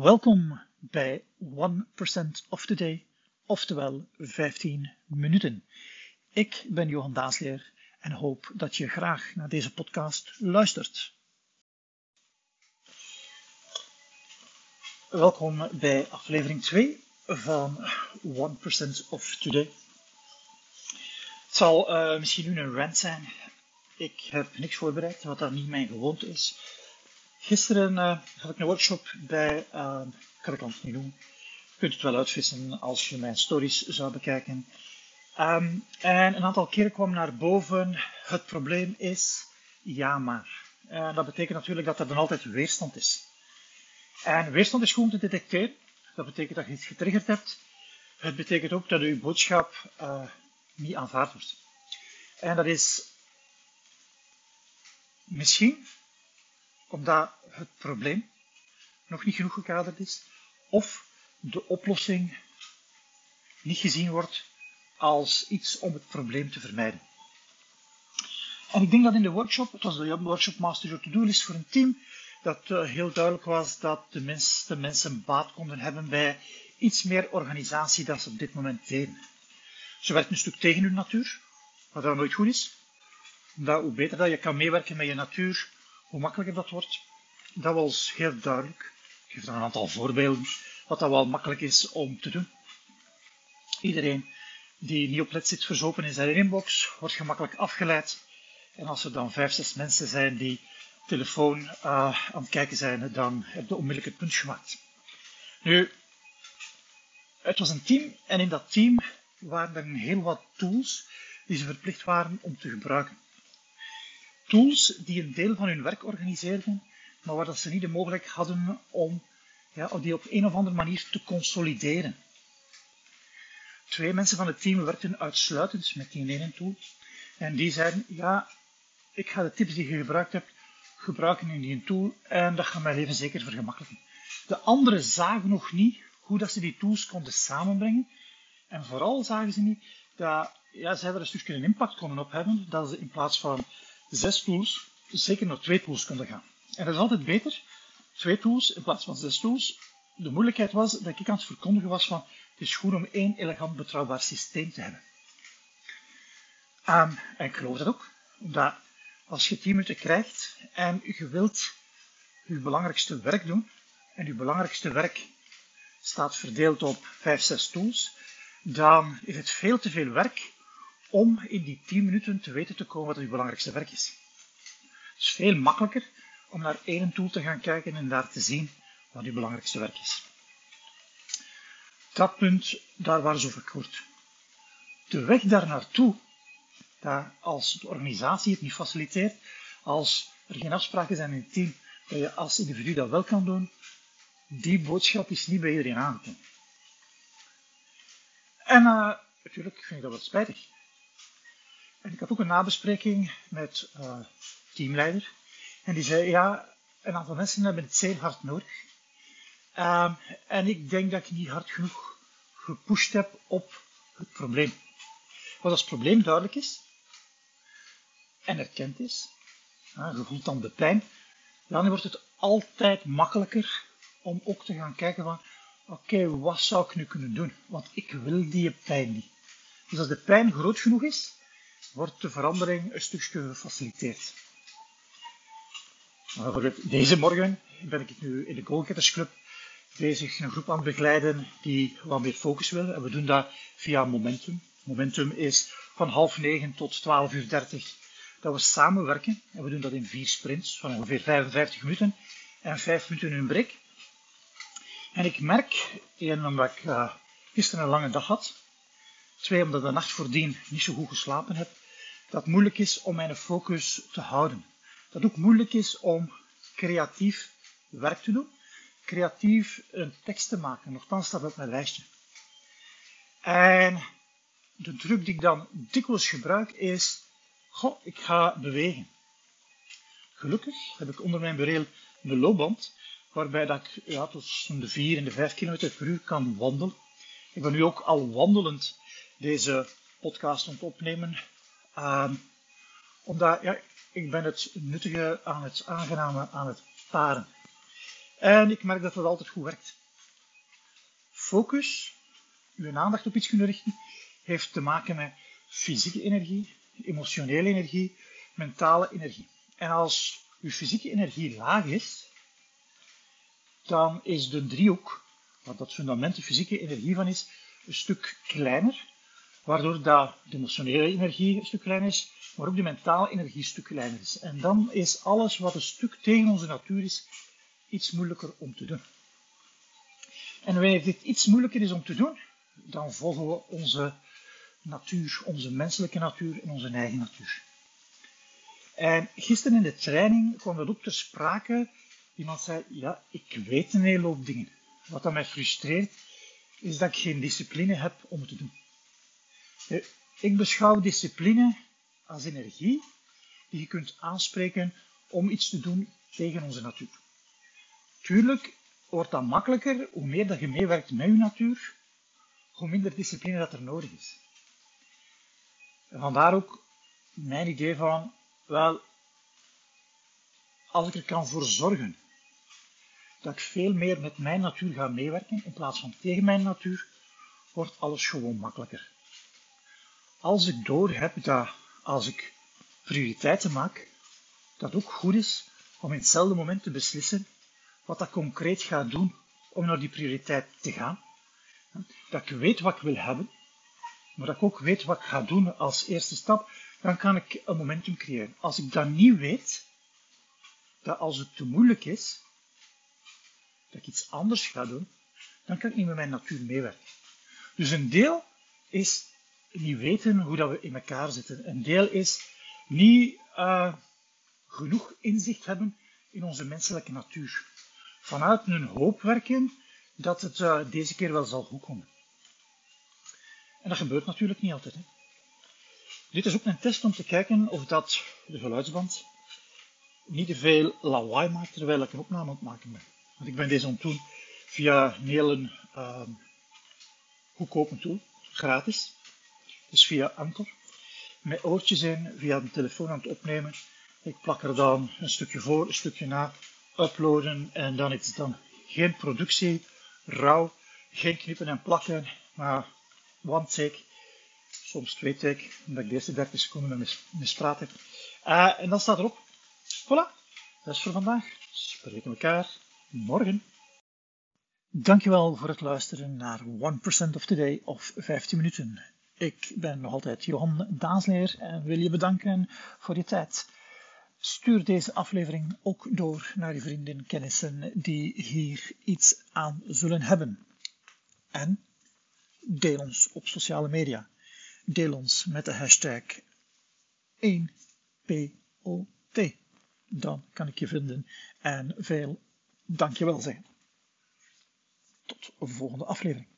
Welkom bij 1% of the Day, oftewel 15 minuten. Ik ben Johan Daasleer en hoop dat je graag naar deze podcast luistert. Welkom bij aflevering 2 van 1% of Today. Het zal uh, misschien nu een rant zijn. Ik heb niks voorbereid, wat dan niet mijn gewoonte is. Gisteren uh, had ik een workshop bij, uh, ik kan het niet doen. Je kunt het wel uitvissen als je mijn stories zou bekijken. Um, en een aantal keren kwam naar boven, het probleem is ja maar. En dat betekent natuurlijk dat er dan altijd weerstand is. En weerstand is goed te detecteren. Dat betekent dat je iets getriggerd hebt. Het betekent ook dat je boodschap uh, niet aanvaard wordt. En dat is misschien omdat het probleem nog niet genoeg gekaderd is, of de oplossing niet gezien wordt als iets om het probleem te vermijden. En ik denk dat in de workshop, het was de workshop Master Your To-Do List voor een team, dat uh, heel duidelijk was dat de mensen baat konden hebben bij iets meer organisatie dan ze op dit moment deden. Ze werken een stuk tegen hun natuur, wat dan nooit goed is. Hoe beter dat je kan meewerken met je natuur, hoe makkelijker dat wordt. Dat was heel duidelijk. Ik geef dan een aantal voorbeelden wat dat wel makkelijk is om te doen. Iedereen die niet op let zit verzopen in zijn inbox, wordt gemakkelijk afgeleid. En als er dan vijf, zes mensen zijn die telefoon uh, aan het kijken zijn, dan heb je onmiddellijk het punt gemaakt. Nu, het was een team en in dat team waren er heel wat tools die ze verplicht waren om te gebruiken. Tools die een deel van hun werk organiseerden, maar waar dat ze niet de mogelijkheid hadden om ja, die op een of andere manier te consolideren. Twee mensen van het team werkten uitsluitend met die ene tool. En die zeiden, ja, ik ga de tips die je gebruikt hebt gebruiken in die tool en dat gaat mijn leven zeker vergemakkelijken. De anderen zagen nog niet hoe dat ze die tools konden samenbrengen. En vooral zagen ze niet dat ja, zij er een stukje een impact konden op hebben, dat ze in plaats van zes tools zeker nog twee tools konden gaan. En dat is altijd beter, twee tools in plaats van zes tools. De moeilijkheid was dat ik aan het verkondigen was van het is goed om één elegant betrouwbaar systeem te hebben. Um, en ik geloof dat ook, omdat als je 10 minuten krijgt en je wilt je belangrijkste werk doen, en je belangrijkste werk staat verdeeld op 5, 6 tools, dan is het veel te veel werk om in die 10 minuten te weten te komen wat je belangrijkste werk is. Het is veel makkelijker om naar één tool te gaan kijken en daar te zien wat je belangrijkste werk is. Dat punt, daar waren ze over kort. De weg daar naartoe als de organisatie het niet faciliteert, als er geen afspraken zijn in het team, dat je als individu dat wel kan doen, die boodschap is niet bij iedereen aangekomen. En uh, natuurlijk vind ik dat wat spijtig. En ik had ook een nabespreking met uh, teamleider. En die zei, ja, een aantal mensen hebben het zeer hard nodig. Uh, en ik denk dat ik niet hard genoeg gepusht heb op het probleem. Wat als het probleem duidelijk is, en erkend is, je voelt dan de pijn, dan wordt het altijd makkelijker om ook te gaan kijken van, oké, wat zou ik nu kunnen doen? Want ik wil die pijn niet. Dus als de pijn groot genoeg is, wordt de verandering een stukje gefaciliteerd. Deze morgen ben ik nu in de Goalgetters Club bezig een groep aan het begeleiden die wat meer focus willen. En we doen dat via Momentum. Momentum is van half negen tot 12 uur 30 dat we samenwerken. En we doen dat in vier sprints van ongeveer 55 minuten en 5 minuten een break. En ik merk, één omdat ik uh, gisteren een lange dag had, twee omdat de nacht voordien niet zo goed geslapen heb, dat moeilijk is om mijn focus te houden. Dat ook moeilijk is om creatief werk te doen, creatief een tekst te maken. Nochtans staat op mijn lijstje. En de druk die ik dan dikwijls gebruik is Goh, ik ga bewegen. Gelukkig heb ik onder mijn bureel een loopband, waarbij dat ik ja, tot de 4 en de 5 km per uur kan wandelen. Ik ben nu ook al wandelend deze podcast aan het opnemen, uh, omdat ja, ik ben het nuttige aan het aangename aan het paren. En ik merk dat dat altijd goed werkt. Focus, uw aandacht op iets kunnen richten, heeft te maken met fysieke energie, emotionele energie, mentale energie. En als uw fysieke energie laag is, dan is de driehoek, waar dat fundament de fysieke energie van is, een stuk kleiner, waardoor dat de emotionele energie een stuk kleiner is, maar ook de mentale energie een stuk kleiner is. En dan is alles wat een stuk tegen onze natuur is, iets moeilijker om te doen. En wanneer dit iets moeilijker is om te doen, dan volgen we onze natuur, onze menselijke natuur en onze eigen natuur. En gisteren in de training kwam dat ook ter sprake. Iemand zei, ja, ik weet een hele hoop dingen. Wat dat mij frustreert, is dat ik geen discipline heb om het te doen. Eh, ik beschouw discipline als energie die je kunt aanspreken om iets te doen tegen onze natuur. Tuurlijk wordt dat makkelijker hoe meer dat je meewerkt met je natuur, hoe minder discipline dat er nodig is. Vandaar ook mijn idee van, wel, als ik er kan voor zorgen dat ik veel meer met mijn natuur ga meewerken in plaats van tegen mijn natuur, wordt alles gewoon makkelijker. Als ik door heb dat als ik prioriteiten maak, dat ook goed is om in hetzelfde moment te beslissen wat dat concreet gaat doen om naar die prioriteit te gaan. Dat ik weet wat ik wil hebben, maar dat ik ook weet wat ik ga doen als eerste stap, dan kan ik een momentum creëren. Als ik dat niet weet, dat als het te moeilijk is, dat ik iets anders ga doen, dan kan ik niet met mijn natuur meewerken. Dus een deel is niet weten hoe dat we in elkaar zitten. Een deel is niet uh, genoeg inzicht hebben in onze menselijke natuur. Vanuit een hoop werken dat het uh, deze keer wel zal goed komen. En dat gebeurt natuurlijk niet altijd. Hè. Dit is ook een test om te kijken of dat de geluidsband niet te veel lawaai maakt terwijl ik een opname aan het maken ben. Want ik ben deze aan het via een hele uh, goedkope tool, gratis. Dus via Anchor. Met oortjes in, via de telefoon aan het opnemen. Ik plak er dan een stukje voor, een stukje na, uploaden en dan is het dan geen productie, rauw, geen knippen en plakken, maar one take, soms twee take, omdat ik de eerste 30 seconden mispraat heb. Uh, en dan staat erop, voilà, dat is voor vandaag. Spreken elkaar morgen. Dankjewel voor het luisteren naar 1% of the Day of 15 minuten. Ik ben nog altijd Johan Daasleer en wil je bedanken voor je tijd. Stuur deze aflevering ook door naar je vrienden en kennissen die hier iets aan zullen hebben. En deel ons op sociale media. Deel ons met de hashtag 1POT. Dan kan ik je vinden en veel dankjewel zeggen. Tot de volgende aflevering.